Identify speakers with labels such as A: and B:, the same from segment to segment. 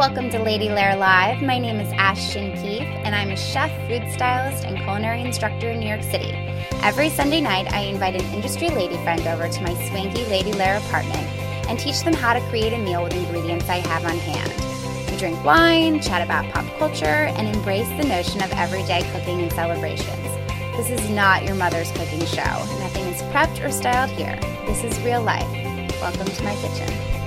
A: Welcome to Lady Lair Live. My name is Ashton Keefe, and I'm a chef, food stylist, and culinary instructor in New York City. Every Sunday night, I invite an industry lady friend over to my swanky Lady Lair apartment and teach them how to create a meal with ingredients I have on hand. We drink wine, chat about pop culture, and embrace the notion of everyday cooking and celebrations. This is not your mother's cooking show. Nothing is prepped or styled here. This is real life. Welcome to my kitchen.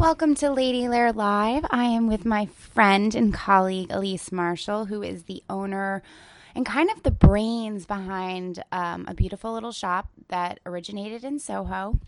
A: Welcome to Lady Lair Live. I am with my friend and colleague Elisa Marshall, who is the owner and kind of the brains behind um, a beautiful little shop that originated in Soho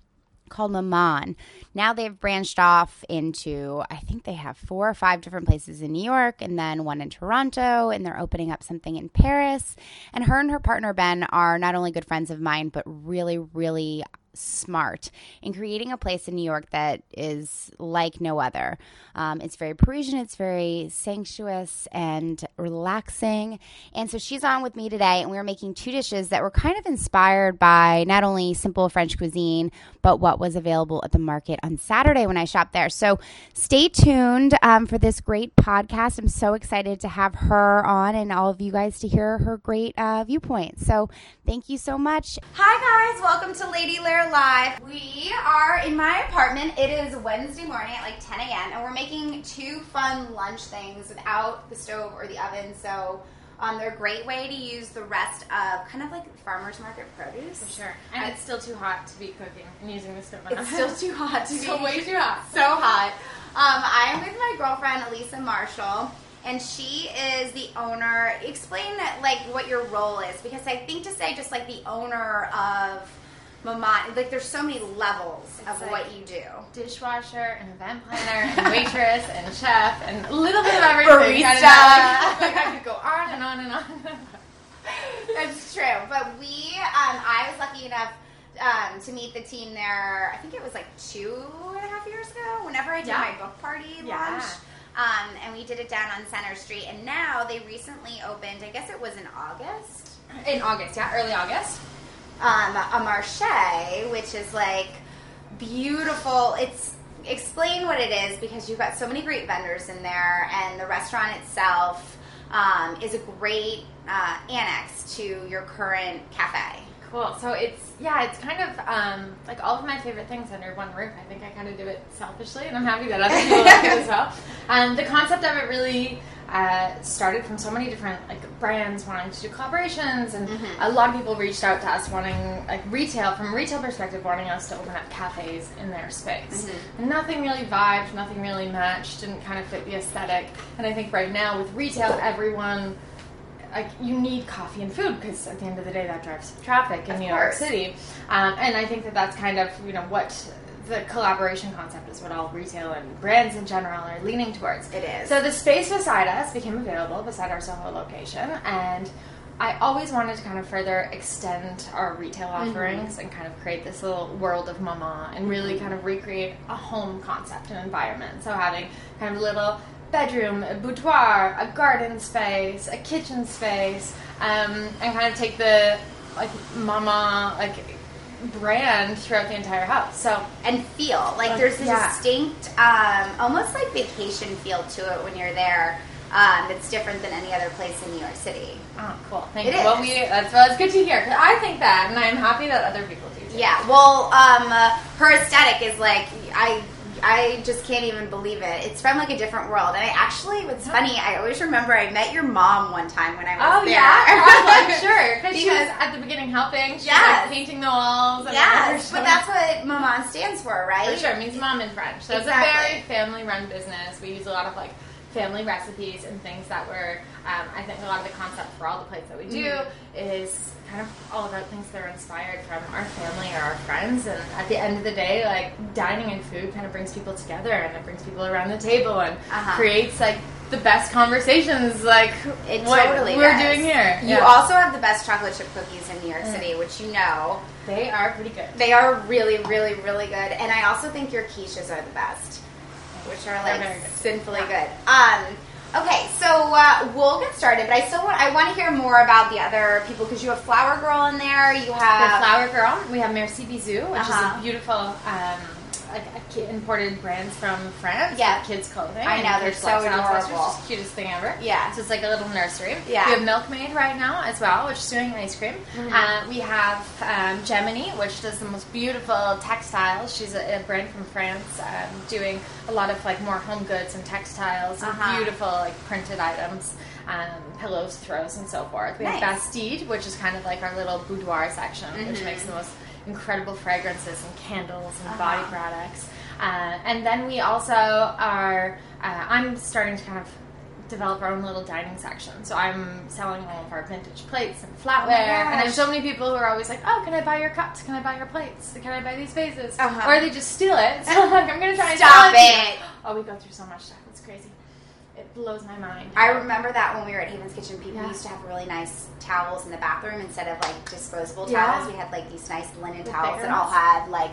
A: called Maman. Now they've branched off into, I think they have four or five different places in New York and then one in Toronto, and they're opening up something in Paris. And her and her partner Ben are not only good friends of mine, but really, really smart in creating a place in New York that is like no other. Um, it's very Parisian, it's very sumptuous and relaxing. And so she's on with me today, and we are making two dishes that were kind of inspired by not only simple French cuisine, but what was available at the market on Saturday when I shopped there. So stay tuned um, for this great podcast. I'm so excited to have her on and all of you guys to hear her great uh, viewpoints. So thank you so much. Hi, guys. Welcome to Lady Lair Live. We are in my apartment. It is Wednesday morning at like 10 a.m., and we're making two fun lunch things without the stove or the oven. So um, they're a great way to use the rest of kind of like farmers market produce.
B: For sure. And it's still too hot to be cooking and using the stove.
A: It's still too hot to be.
B: still way too hot.
A: so hot. Um, I'm with my girlfriend Elisa Marshall, and she is the owner. Explain like what your role is, because I think to say just like the owner of Maman, like there's so many levels of
B: like-
A: what you do.
B: Dishwasher and event planner and waitress and chef and a little bit of everything.
A: Barista.
B: Kind of like, I could go on and on and on.
A: That's true. But we, um, I was lucky enough um, to meet the team there. I think it was like two and a half years ago. Whenever I did
B: Yeah.
A: my book party
B: Yeah.
A: um, and we did it down on Centre Street. And now they recently opened. I guess it was in August.
B: In August, yeah, early August.
A: Um, a marché, which is like beautiful. It's explain what it is because you've got so many great vendors in there, and the restaurant itself um, is a great uh, annex to your current cafe.
B: Cool. So it's yeah, it's kind of um, like all of my favorite things under one roof. I think I kind of do it selfishly, and I'm happy that other people like it as well. Um, the concept of it really uh, started from so many different like brands wanting to do collaborations, and a lot of people reached out to us wanting like retail from a retail perspective, wanting us to open up cafes in their space. And nothing really vibed, nothing really matched, didn't kind of fit the aesthetic. And I think right now with retail, everyone like you need coffee and food because at the end of the day that drives traffic in
A: Of
B: New York. City, um, and I think that that's kind of you know what the collaboration concept is what all retail and brands in general are leaning towards.
A: It is.
B: So the space beside us became available beside our Soho location, and I always wanted to kind of further extend our retail
A: Mm-hmm.
B: offerings and kind of create this little world of Maman and really
A: Mm-hmm.
B: kind of recreate a home concept and environment. So having kind of a little bedroom, a boudoir, a garden space, a kitchen space, um, and kind of take the like Maman like brand throughout the entire house. So
A: and feel like there's a
B: Yeah.
A: distinct, um, almost like vacation feel to it when you're there. Um, that's different than any other place in New York City.
B: Oh, cool. Thank
A: It
B: you. Well, we that's well, it's good to hear. 'cause I think that, and I'm happy that other people do. Too.
A: Yeah. Well, um, uh, her aesthetic is like I. I just can't even believe it. It's from like a different world. And I actually, what's funny, I always remember I met your mom one time when I was
B: Oh
A: there.
B: Oh, yeah, probably sure. Because she was at the beginning helping. She
A: Yes.
B: was like, painting the walls. And
A: Yes, but that's what Maman stands for, right?
B: For sure, it means mom in French. So
A: Exactly.
B: it's a very family-run business. We use a lot of like family recipes and things that were. Um, I think a lot of the concept for all the plates that we do
A: Mhm.
B: is kind of all about things that are inspired from our family or our friends. And at the end of the day, like dining and food kind of brings people together and it brings people around the table and
A: Uh-huh.
B: creates like the best conversations. Like
A: It
B: what
A: totally
B: we're
A: does.
B: doing here.
A: You
B: Yeah.
A: also have the best chocolate chip cookies in New York
B: Mm.
A: City, which you know.
B: they are pretty good.
A: They are really, really, really good. And I also think your quiches are the best, which are like sinfully
B: Yeah.
A: good. Um, okay, so uh, we'll get started, but I still want I want to hear more about the other people because you have Flower Girl in there. You
B: The
A: have
B: Flower Girl. We have Merci Bisou, which is
A: Uh-huh.
B: a beautiful um, like imported brands from France.
A: Yeah.
B: kids clothing.
A: I know, they're so adorable.
B: It's the cutest thing ever.
A: Yeah.
B: so it's like a little nursery.
A: Yeah.
B: we have Milkmaid right now as well, which is doing ice cream.
A: Mm-hmm.
B: Uh, we have um, Gemini, which does the most beautiful textiles. She's a, a brand from France, um, doing a lot of like more home goods and textiles and
A: Uh-huh.
B: beautiful like printed items. Um, pillows, throws, and so forth. We have Bastide, which is kind of like our little boudoir section, which
A: Mhm.
B: makes the most incredible fragrances and candles and
A: Uh-huh.
B: body products. Uh, and then we also are, uh, I'm starting to kind of develop our own little dining section. So I'm selling all of our vintage plates and flatware. and there's so many people who are always like, oh, can I buy your cups? Can I buy your plates? Can I buy these vases?
A: Uh-huh.
B: Or they just steal it. So I'm like, I'm going to try and
A: Stop
B: sell to
A: it.
B: Oh, we go through so much stuff. It's crazy. It blows my mind.
A: I remember that when we were at Haven's Kitchen, people
B: Yeah.
A: used to have really nice towels in the bathroom instead of like disposable
B: Yeah.
A: towels. We had like these nice linen towels that all had like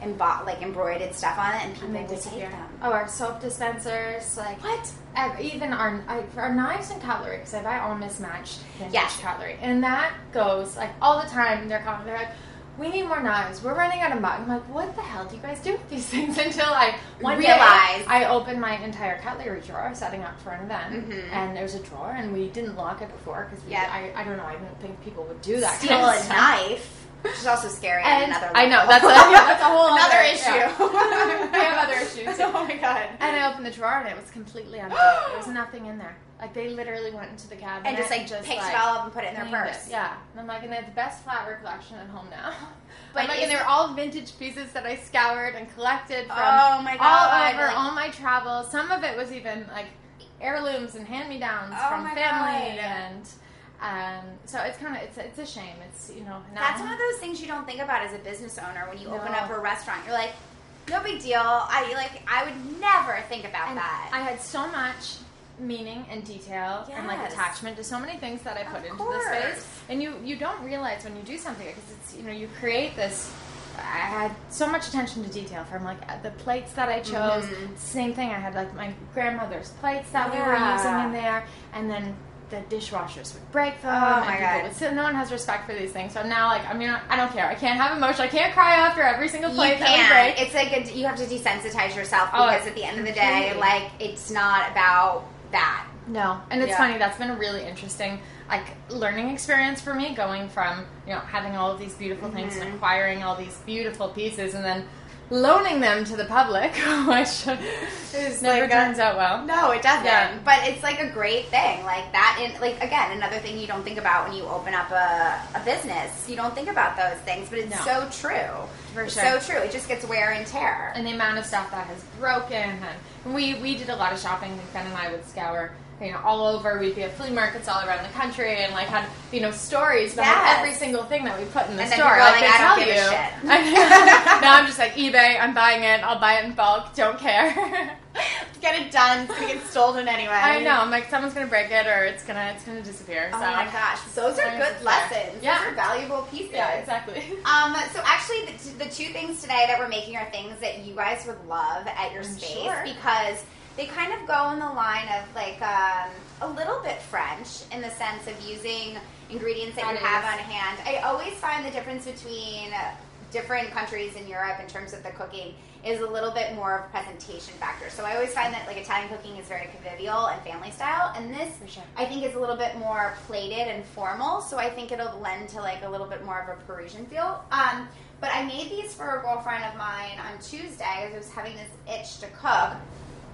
A: embo- like embroidered stuff on it, and people
B: and
A: would take them.
B: Oh, our soap dispensers, like
A: What?
B: Even our our knives and cutlery because I buy all mismatched vintage
A: Yes.
B: cutlery, and that goes like all the time. They're calling, they're like, "We need more knives. We're running out of mug." I'm like, "What the hell do you guys do with these things?" Until I one
A: Realize.
B: day I opened my entire cutlery drawer, setting up for an event,
A: Mhm.
B: and there's a drawer, and we didn't lock it before because
A: Yeah.
B: I, I don't know. I didn't think people would do that.
A: Steal
B: kind of
A: a
B: stuff.
A: knife, which is also scary.
B: And
A: another
B: I know that's a, yeah, that's a whole
A: another
B: other-
A: issue.
B: yeah. we have other issues.
A: oh my god.
B: And I opened the drawer and it was completely empty. there was nothing in there. Like they literally went into the cabinet
A: And just like just picked it all up and put it in their purse.
B: it. Yeah. And I'm like, and they have the best flatware collection at home now.
A: But
B: like, and they're all vintage pieces that I scoured and collected from
A: Oh my
B: all
A: God,
B: over
A: like-
B: all my travels. Some of it was even like heirlooms and hand me downs
A: Oh
B: from family
A: God.
B: and. Um, so it's kind of it's it's a shame. It's you know now
A: That's one of those things you don't think about as a business owner when you open up a restaurant. You're like, no big deal. I like I would never think about
B: And
A: that.
B: I had so much meaning and detail and like attachment to so many things that I put
A: Of
B: into
A: course.
B: the space. And you you don't realize when you do something because it's you know you create this. I had so much attention to detail from like uh, the plates that I chose.
A: Mhm.
B: Same thing. I had like my grandmother's plates that we were using in there, and then the dishwashers would break them.
A: Oh
B: and
A: my God.
B: Would sit, no one has respect for these things. So now, like, I mean, I don't care. I can't have emotion. I can't cry after every single
A: you
B: plate that we
A: can.
B: break.
A: It's like a, you have to desensitize yourself
B: Oh,
A: because at the end of the day, like it's not about that.
B: No, and it's
A: Yeah.
B: funny. That's been a really interesting like learning experience for me, going from you know having all of these beautiful things
A: Mm-hmm.
B: and acquiring all these beautiful pieces, and then loaning them to the public, which is never
A: like a-
B: turns out well.
A: No, it doesn't.
B: Yeah.
A: But it's like a great thing. Like that in like again, another thing you don't think about when you open up a, a business. You don't think about those things, but it's
B: No.
A: so true.
B: For
A: It's
B: sure.
A: so true. It just gets wear and tear.
B: and the amount of stuff that has broken and we we did a lot of shopping like Ben and I would scour you know all over we'd be at flea markets all around the country and like had you know stories about
A: Yes.
B: every single thing that we put in the
A: And
B: store like,
A: like,
B: they
A: "I don't
B: tell
A: give a
B: you
A: shit."
B: now I'm just like eBay I'm buying it I'll buy it in bulk don't care
A: Get it done. It's gonna get stolen anyway.
B: I know I'm like someone's gonna break it or it's gonna it's gonna disappear
A: Oh my gosh, those are
B: As long as
A: good lessons.
B: Yeah.
A: Those are valuable pieces.
B: yeah exactly
A: Um, so actually, the, t- the two things today that we're making are things that you guys would love at your
B: I'm
A: space
B: sure.
A: because they kind of go in the line of like um, a little bit French in the sense of using ingredients that,
B: That
A: you have on hand. I always find the difference between different countries in Europe in terms of the cooking is a little bit more of a presentation factor. So I always find that like Italian cooking is very convivial and family style, and this
B: sure.
A: I think is a little bit more plated and formal. So I think it'll lend to like a little bit more of a Parisian feel. Um, but I made these for a girlfriend of mine on Tuesday as I was having this itch to cook.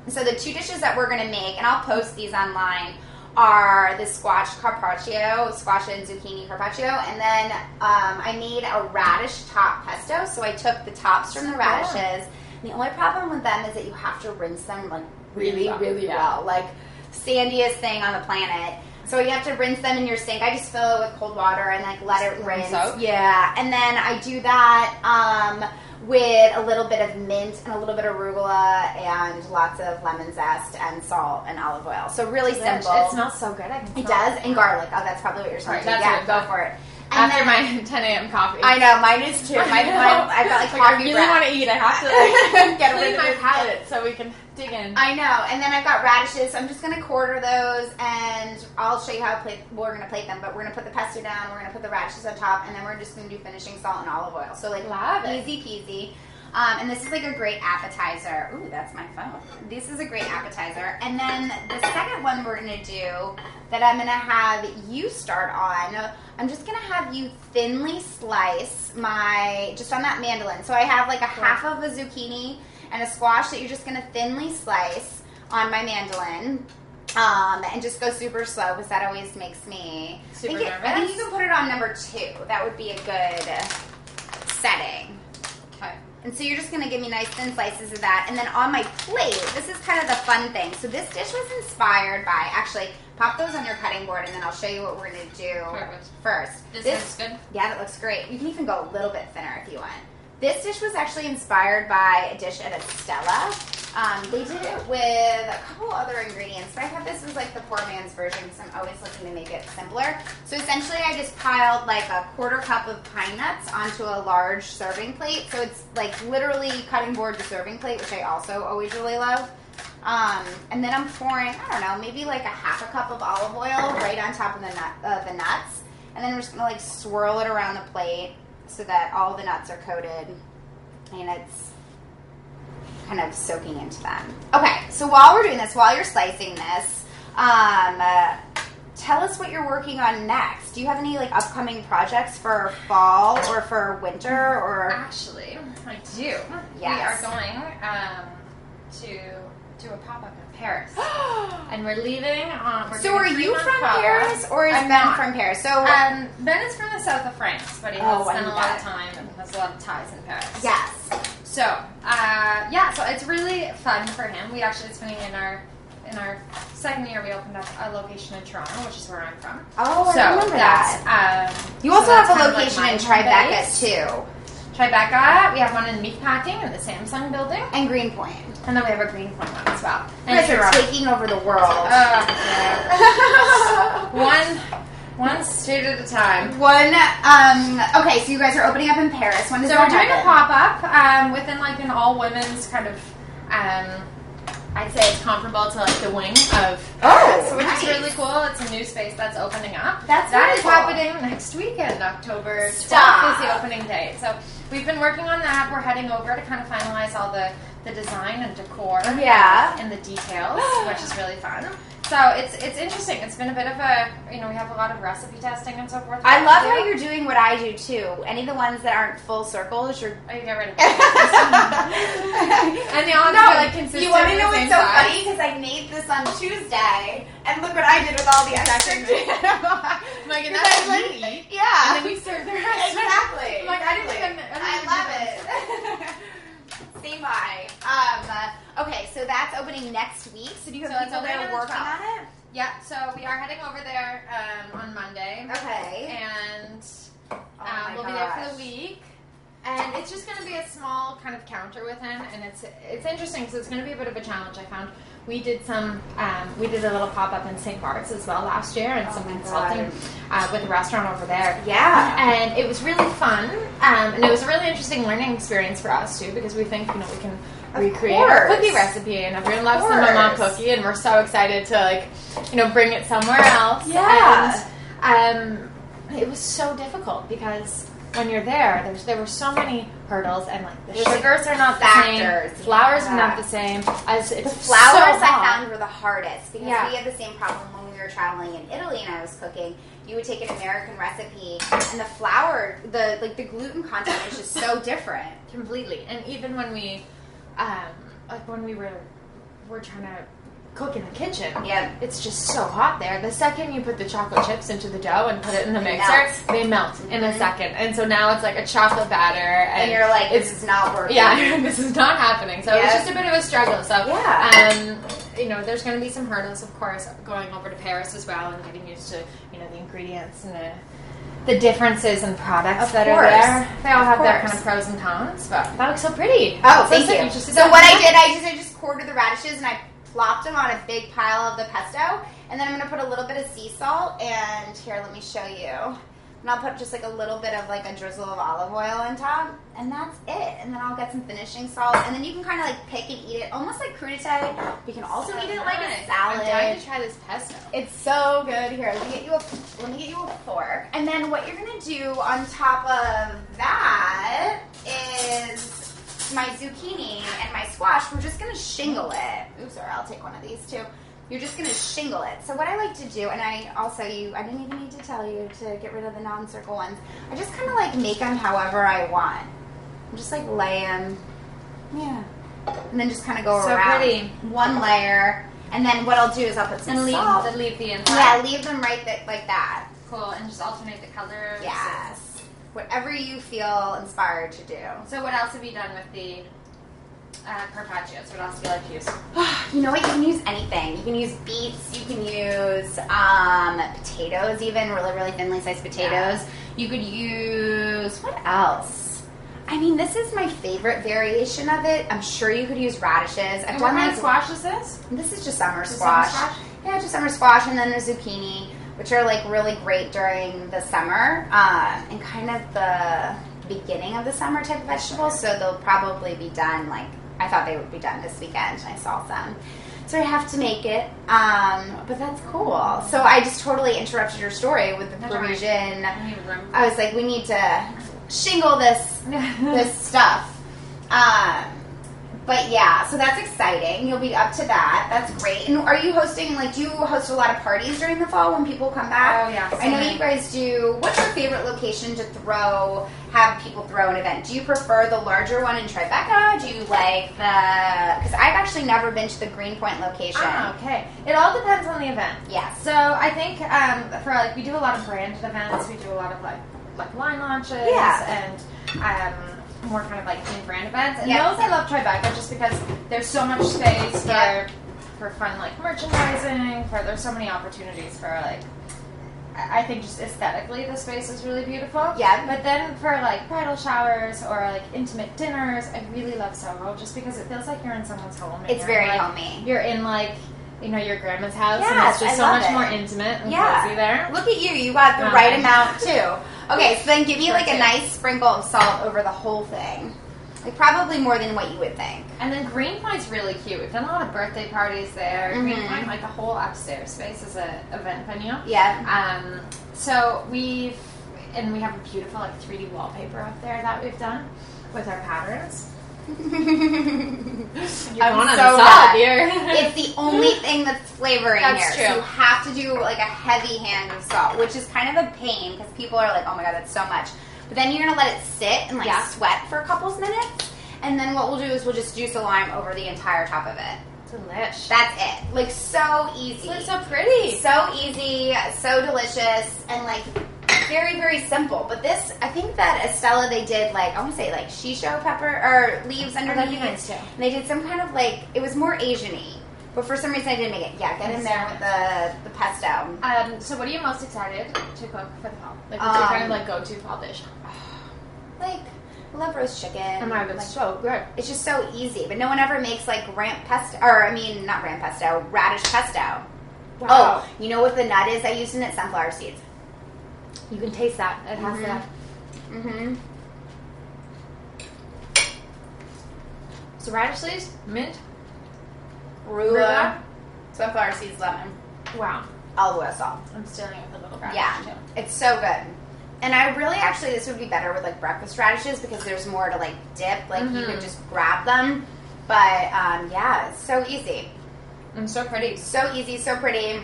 A: So the two dishes that we're gonna make, and I'll post these online, are the squash carpaccio, squash and zucchini carpaccio, and then um, I made a radish top pesto. So I took the tops from the radishes. And the only problem with them is that you have to rinse them like really,
B: Really well,
A: really
B: yeah.
A: well, like sandiest thing on the planet. So you have to rinse them in your sink. I just fill it with cold water and like let it
B: Just
A: rinse.
B: soak?
A: Yeah, and then I do that um, with a little bit of mint and a little bit of arugula and lots of lemon zest and salt and olive oil. So really simple.
B: it smells so good I can
A: It does, and garlic. Oh, that's probably what you're
B: Right,
A: saying. yeah, go for it. And
B: after
A: then-
B: my 10 a.m. coffee
A: I know mine is too. My,
B: I
A: my, I've got like
B: Like, I
A: coffee
B: really
A: breath.
B: want to eat. I have to like
A: Get rid of
B: my palate so we can dig in.
A: I know. And then I've got radishes. So I'm just going to quarter those and I'll show you how plate, we're going to plate them, but we're going to put the pesto down, we're going to put the radishes on top, and then we're just going to do finishing salt and olive oil. So, like,
B: Love it.
A: easy peasy. Um, and this is like a great appetizer. Ooh, that's my phone. This is a great appetizer. And then the second one we're gonna do that I'm gonna have you start on. I'm just gonna have you thinly slice my just on that mandolin. So I have like a half of a zucchini and a squash that you're just gonna thinly slice on my mandolin. Um, and just go super slow because that always makes me.
B: Super
A: I think, it- I think you can put it on number two. That would be a good setting. And so you're just gonna give me nice thin slices of that. And then on my plate, this is kind of the fun thing. So this dish was inspired by actually pop those on your cutting board and then I'll show you what we're gonna do
B: Perfect.
A: first.
B: This looks good.
A: Yeah, that looks great. You can even go a little bit thinner if you want. This dish was actually inspired by a dish at Estela. Um, they did it with a couple other ingredients, but I thought this was like the poor man's version because I'm always looking to make it simpler. So essentially, I just piled like a quarter cup of pine nuts onto a large serving plate. So it's like literally cutting board to serving plate, which I also always really love. Um, and then I'm pouring, I don't know, maybe like a half a cup of olive oil right on top of the nut, uh, the nuts, and then I'm just gonna like swirl it around the plate so that all the nuts are coated, and it's kind of soaking into them. Okay, so while we're doing this, while you're slicing this, um, uh, tell us what you're working on next. Do you have any like upcoming projects for fall or for winter or?
B: Actually, I do. We are going um, to do a pop up in Paris, and we're leaving. On, we're
A: so are you from
B: pop-up.
A: Paris or is
B: I'm
A: Ben
B: not.
A: from Paris? So
B: Um, ben is from the south of France, but he has
A: Oh, I
B: spent a lot of time and has a lot of ties in Paris.
A: yes.
B: So, uh, yeah, so it's really fun for him. We actually, it's funny, in our in our second year, we opened up a location in Toronto, which is where I'm from.
A: Oh,
B: so
A: I remember
B: that's,
A: that.
B: Um,
A: You also
B: that's
A: have a
B: of like
A: location in Tribeca
B: base.
A: too,
B: Tribeca. We have one in Meatpacking in the Samsung building,
A: and Greenpoint.
B: and then we have a Greenpoint one as well.
A: You
B: And
A: guys are taking over the world.
B: Oh, yeah. one one state at a time.
A: One. Um. Okay, so you guys are opening up in Paris. When does
B: So
A: that
B: we're doing a pop up um, within like an all women's kind of. Um, I'd say it's comparable to like the wing of
A: Oh,
B: which
A: nice.
B: is really cool. It's a new space that's opening up.
A: That's
B: that
A: very
B: is
A: cool.
B: happening next weekend, October
A: Stop.
B: 12th is the opening date. So we've been working on that. We're heading over to kind of finalize all the the design and decor.
A: Yeah.
B: And the details, which is really fun. So it's it's interesting. It's been a bit of a you know we have a lot of recipe testing and so forth.
A: I love how you're doing what I do too. Any of the ones that aren't full circles, you're.
B: Oh, you get rid of and they all to be like consistent.
A: you want to know what's so
B: size.
A: funny? Because I made this on Tuesday, and look what I did with all the extra.
B: Like, and that's
A: I like-
B: eat.
A: Yeah.
B: And then we serve the rest.
A: Exactly.
B: I'm like, I didn't even. I,
A: I love it. Say my. Um, uh, okay, so that's opening next week. So do you have
B: So
A: people that
B: opening
A: are
B: on the
A: working on it?
B: Yeah, so we are heading over there um, on Monday,
A: Okay.
B: and
A: Oh
B: um,
A: my
B: we'll be there for the week. And it's just going to be a small kind of counter with him, and it's it's interesting because it's going to be a bit of a challenge. I found we did some um, we did a little pop up in St. Bart's as well last year, and
A: Oh
B: some consulting uh, with a restaurant over there.
A: Yeah.
B: and it was really fun, um, and it was a really interesting learning experience for us too because we think you know we can
A: Of
B: recreate our
A: course.
B: cookie recipe, and everyone loves the Maman cookie, and we're so excited to like you know bring it somewhere else.
A: Yeah.
B: and um, it was so difficult because when you're there, there's there were so many hurdles, and like the
A: There's
B: sugars are not the
A: factors,
B: same, flours
A: yeah.
B: are not the same. As it's
A: The flowers
B: so
A: I found were the hardest because
B: Yeah.
A: we had the same problem when we were traveling in Italy and I was cooking. You would take an American recipe and the flour, the like the gluten content is just so different.
B: completely. And even when we, um, like when we were, were trying to cook in the kitchen,
A: Yeah.
B: it's just so hot there. The second you put the chocolate chips into the dough and put it in the
A: They
B: mixer,
A: melt.
B: they melt in a
A: Mhm.
B: second. And so now it's like a chocolate batter, and,
A: And you're like,
B: it's
A: this is not working.
B: yeah, this is not happening. So
A: Yes.
B: it's just a bit of a struggle. So
A: Yeah.
B: um, you know, there's going to be some hurdles, of course, going over to Paris as well and getting used to you know the ingredients and the the differences in products
A: Of
B: that
A: course.
B: are there. They all
A: Of
B: have their kind of pros and cons, but that looks so pretty.
A: Oh,
B: So
A: thank
B: sick.
A: you. So what I did, I just I just quartered the radishes and I plopped them on a big pile of the pesto, and then I'm gonna put a little bit of sea salt. And here, let me show you. And I'll put just like a little bit of like a drizzle of olive oil on top, and that's it. And then I'll get some finishing salt, and then you can kind of like pick and eat it, almost like crudité. You can also
B: So
A: eat it like a salad.
B: I'm dying to try this pesto.
A: It's so good. Here, let me get you a let me get you a fork. And then what you're gonna do on top of that is my zucchini and my squash, we're just gonna shingle it. Oops, sorry, I'll take one of these too. You're just gonna shingle it. So what I like to do, and I also you, I didn't even need to tell you to get rid of the non-circle ones. I just kind of like make them however I want. I'm just like lay them, yeah, and then just kind of go
B: So
A: around
B: pretty.
A: one layer. And then what I'll do is I'll put some
B: And leave
A: salt.
B: the leave the inside.
A: yeah, leave them right th- like that.
B: Cool. And just alternate the colors.
A: Yes. Whatever you feel inspired to do.
B: So what else have you done with the uh, carpaccios? What else do you like to use?
A: You know what? You can use anything. You can use beets. You can use um, potatoes, even really, really thinly sliced potatoes. You could use what else? I mean, this is my favorite variation of it. I'm sure you could use radishes. I've
B: And what
A: done
B: kind
A: like
B: of squash is this?
A: This is just summer
B: Just summer
A: squash.
B: squash?
A: Yeah, just summer squash, and then there's zucchini, which are like really great during the summer um, and kind of the beginning of the summer type of vegetables. So they'll probably be done like I thought they would be done this weekend. I saw some. So I have to make it, um, but that's cool. So I just totally interrupted your story with the
B: That's.
A: Parisian.
B: I.
A: I was like, we need to shingle this this stuff. Um, but yeah, so that's exciting. You'll be up to that. That's great. And are you hosting like do you host a lot of parties during the fall when people come back?
B: Oh, yeah.
A: I know
B: So
A: you guys do. What's your favorite location to throw? Have people throw an event? Do you prefer the larger one in Tribeca? Do you like the? Because I've actually never been to the Greenpoint location.
B: Ah, okay. It all depends on the event.
A: Yeah.
B: So I think um, for like we do a lot of branded events. We do a lot of like like line launches
A: Yeah.
B: and um, more kind of like themed brand events. And
A: Yeah.
B: those I love Tribeca just because there's so much space for
A: Yeah.
B: for fun like merchandising. For there's so many opportunities for like. I think just aesthetically the space is really beautiful.
A: Yeah.
B: But then for like bridal showers or like intimate dinners, I really love Soho just because it feels like you're in someone's home.
A: It's very
B: like,
A: homey.
B: You're in like you know your grandma's house, and it's just
A: I
B: so much
A: it.
B: more intimate and
A: Yeah.
B: cozy there.
A: Look at you. You got the right amount too. Okay, so then give me like a nice sprinkle of salt over the whole thing. Like probably more than what you would think.
B: And then Greenpoint's really cute. We've done a lot of birthday parties there.
A: Mhm.
B: Greenpoint, like the whole upstairs space, is a event venue.
A: Yeah.
B: Um, so we've and we have a beautiful like 3D wallpaper up there that we've done with our patterns. Going on
A: so
B: a solid here.
A: it's the only thing that's flavoring
B: That's
A: here. So you have to do like a heavy hand of salt, which is kind of a pain because people are like, "Oh my god, that's so much." But then you're gonna let it sit and like
B: Yeah.
A: sweat for a couple of minutes, and then what we'll do is we'll just juice a lime over the entire top of it.
B: Delish.
A: That's it. Like so easy.
B: It's so pretty.
A: so easy, so delicious, and like very, very simple. But this, I think that Estela, they did like I want to say like shisho pepper or leaves underneath.
B: nice, too.
A: And they did some kind of like it was more Asian-y, but for some reason I didn't make it. Yeah, get in there with the the pesto.
B: Um, so what are you most excited to cook for the fall? Like what's your
A: Um,
B: kind of like go-to fall dish?
A: Like I love roast chicken.
B: And I was
A: Like,
B: so good.
A: it's just so easy, but no one ever makes like ramp pesto, or I mean not ramp pesto, radish pesto.
B: Wow.
A: Oh, you know what the nut is I used in it? Sunflower seeds.
B: You can taste that. It has
A: Mhm.
B: that.
A: Mm-hmm.
B: So radish leaves, mint.
A: Rula,
B: Rula.
A: sunflower seeds, lemon,
B: Wow.
A: olive oil, salt.
B: I'm stealing it with a little radish
A: Yeah,
B: too.
A: it's so good. And I really actually this would be better with like breakfast radishes because there's more to like dip. Like you
B: Mhm.
A: could just grab them. But um, yeah, it's so easy.
B: And so pretty.
A: So easy, so pretty.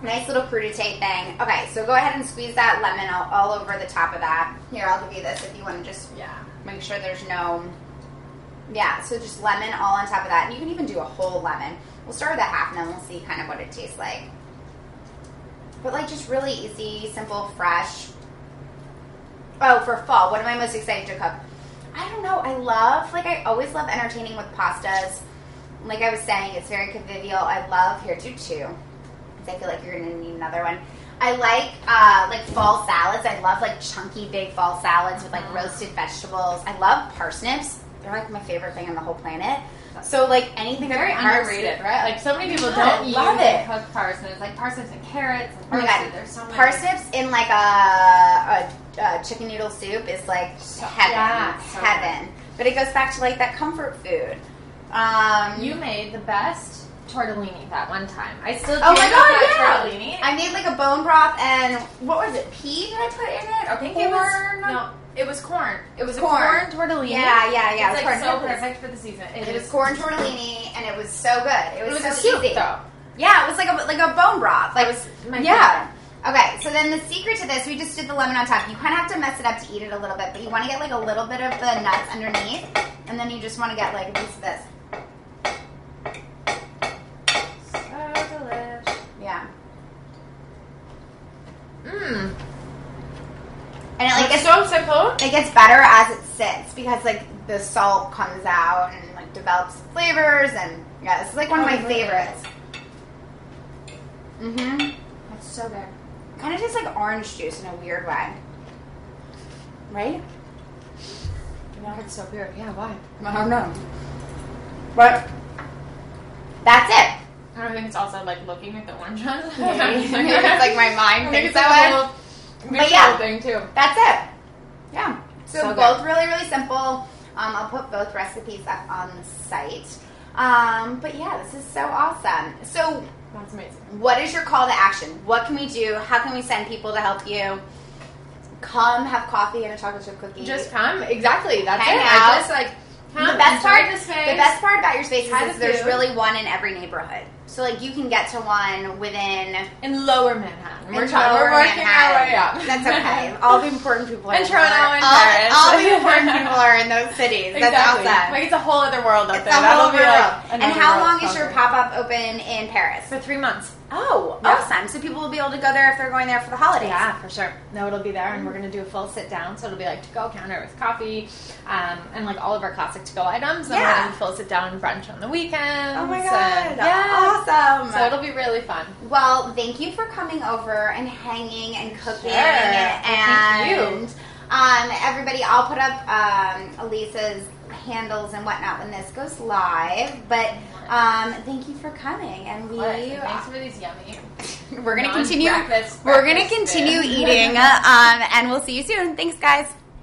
A: Nice little crudité thing. Okay, so go ahead and squeeze that lemon all, all over the top of that. Here, I'll give you this if you want to just
B: Yeah.
A: make sure there's no. Yeah, so just lemon all on top of that. And you can even do a whole lemon. We'll start with a half and then we'll see kind of what it tastes like. But like just really easy, simple, fresh. Oh, for fall, what am I most excited to cook? I don't know. I love, like, I always love entertaining with pastas. Like I was saying, it's very convivial. I love, here, do two. I feel like you're going to need another one. I like, uh, like fall salads. I love, like, chunky, big fall salads with, like, roasted vegetables. I love parsnips. They're, like, my favorite thing on the whole planet. So, like, anything
B: Very underrated, right? Like so many people
A: Yeah,
B: don't
A: love it.
B: cook parsnips, like parsnips and carrots and
A: Oh my god,
B: There's so many.
A: parsnips in like a, a, a chicken noodle soup is like
B: So-
A: heaven,
B: yeah, so
A: heaven. But it goes back to like that comfort food. Um,
B: You made the best tortellini that one time. I still
A: Oh my god, yeah!
B: tortellini.
A: I made like a bone broth and what was it? Pea did I put in it?
B: I think it was no, it was corn. It was
A: Corn.
B: a corn tortellini.
A: Yeah, yeah, yeah.
B: It's
A: it
B: like
A: was
B: so
A: corn.
B: perfect for the season.
A: It was corn tortellini and it was so good. It
B: It
A: was,
B: was
A: so easy.
B: though.
A: Yeah, it was like a like a bone broth. Like
B: That was my
A: yeah. Okay, so then the secret to this, we just did the lemon on top. You kind of have to mess it up to eat it a little bit, but you want to get like a little bit of the nuts underneath, and then you just want to get like a piece of this.
B: So delish.
A: Yeah,
B: Mmm.
A: and it like
B: It's
A: gets
B: so simple.
A: It gets better as it sits because like the salt comes out and like develops flavors, and yeah, this is like one of
B: Oh,
A: my
B: really?
A: favorites. Mm-hmm.
B: That's so good.
A: Kind of tastes like orange juice in a weird way, right?
B: It's so weird. Yeah, why?
A: I don't know. But that's it.
B: I don't think it's also like looking at the orange one.
A: Maybe. Maybe it's like my mind
B: I think
A: thinks
B: it's
A: that
B: a
A: way.
B: little
A: But yeah.
B: thing too.
A: That's it. Yeah. So,
B: So
A: both
B: good.
A: really, really simple. Um, I'll put both recipes up on the site. Um, but yeah, this is so awesome. So,
B: That's amazing.
A: what is your call to action? What can we do? How can we send people to help you? Come have coffee and a chocolate chip cookie.
B: Just come. Exactly. That's
A: Hang
B: it.
A: out.
B: I just like come,
A: the best part,
B: the space.
A: the best part about your space
B: Try
A: is,
B: the
A: there's really one in every neighborhood. So like you can get to one within
B: in Lower Manhattan. We're
A: in
B: trying. We're working
A: Manhattan.
B: our way up.
A: That's okay. All the important people are
B: In Toronto and
A: all,
B: Paris.
A: all the important people are in those cities. That's
B: exactly.
A: awesome.
B: Like it's a whole other world out
A: It's
B: there.
A: a whole
B: That'll be like
A: and how long is your pop up open in Paris?
B: For three months.
A: Oh, awesome! So people will be able to go there if they're going there for the holidays.
B: Yeah, for sure. No, it'll be there, and we're gonna do a full sit down. So it'll be like to go counter with coffee, um, and like all of our classic to go items. And
A: Yeah.
B: we're gonna do full sit down brunch on the weekends.
A: Oh my
B: and-
A: god!
B: yeah.
A: Awesome.
B: So it'll be really fun.
A: Well, thank you for coming over and hanging and cooking.
B: Sure. Well, thank you.
A: and um, everybody, I'll put up um, Elisa's handles and whatnot when this goes live. But um, thank you for coming, and we
B: Thanks for these yummy.
A: we're gonna continue.
B: non-breakfast
A: We're gonna continue
B: food.
A: eating, um, and we'll see you soon. Thanks, guys.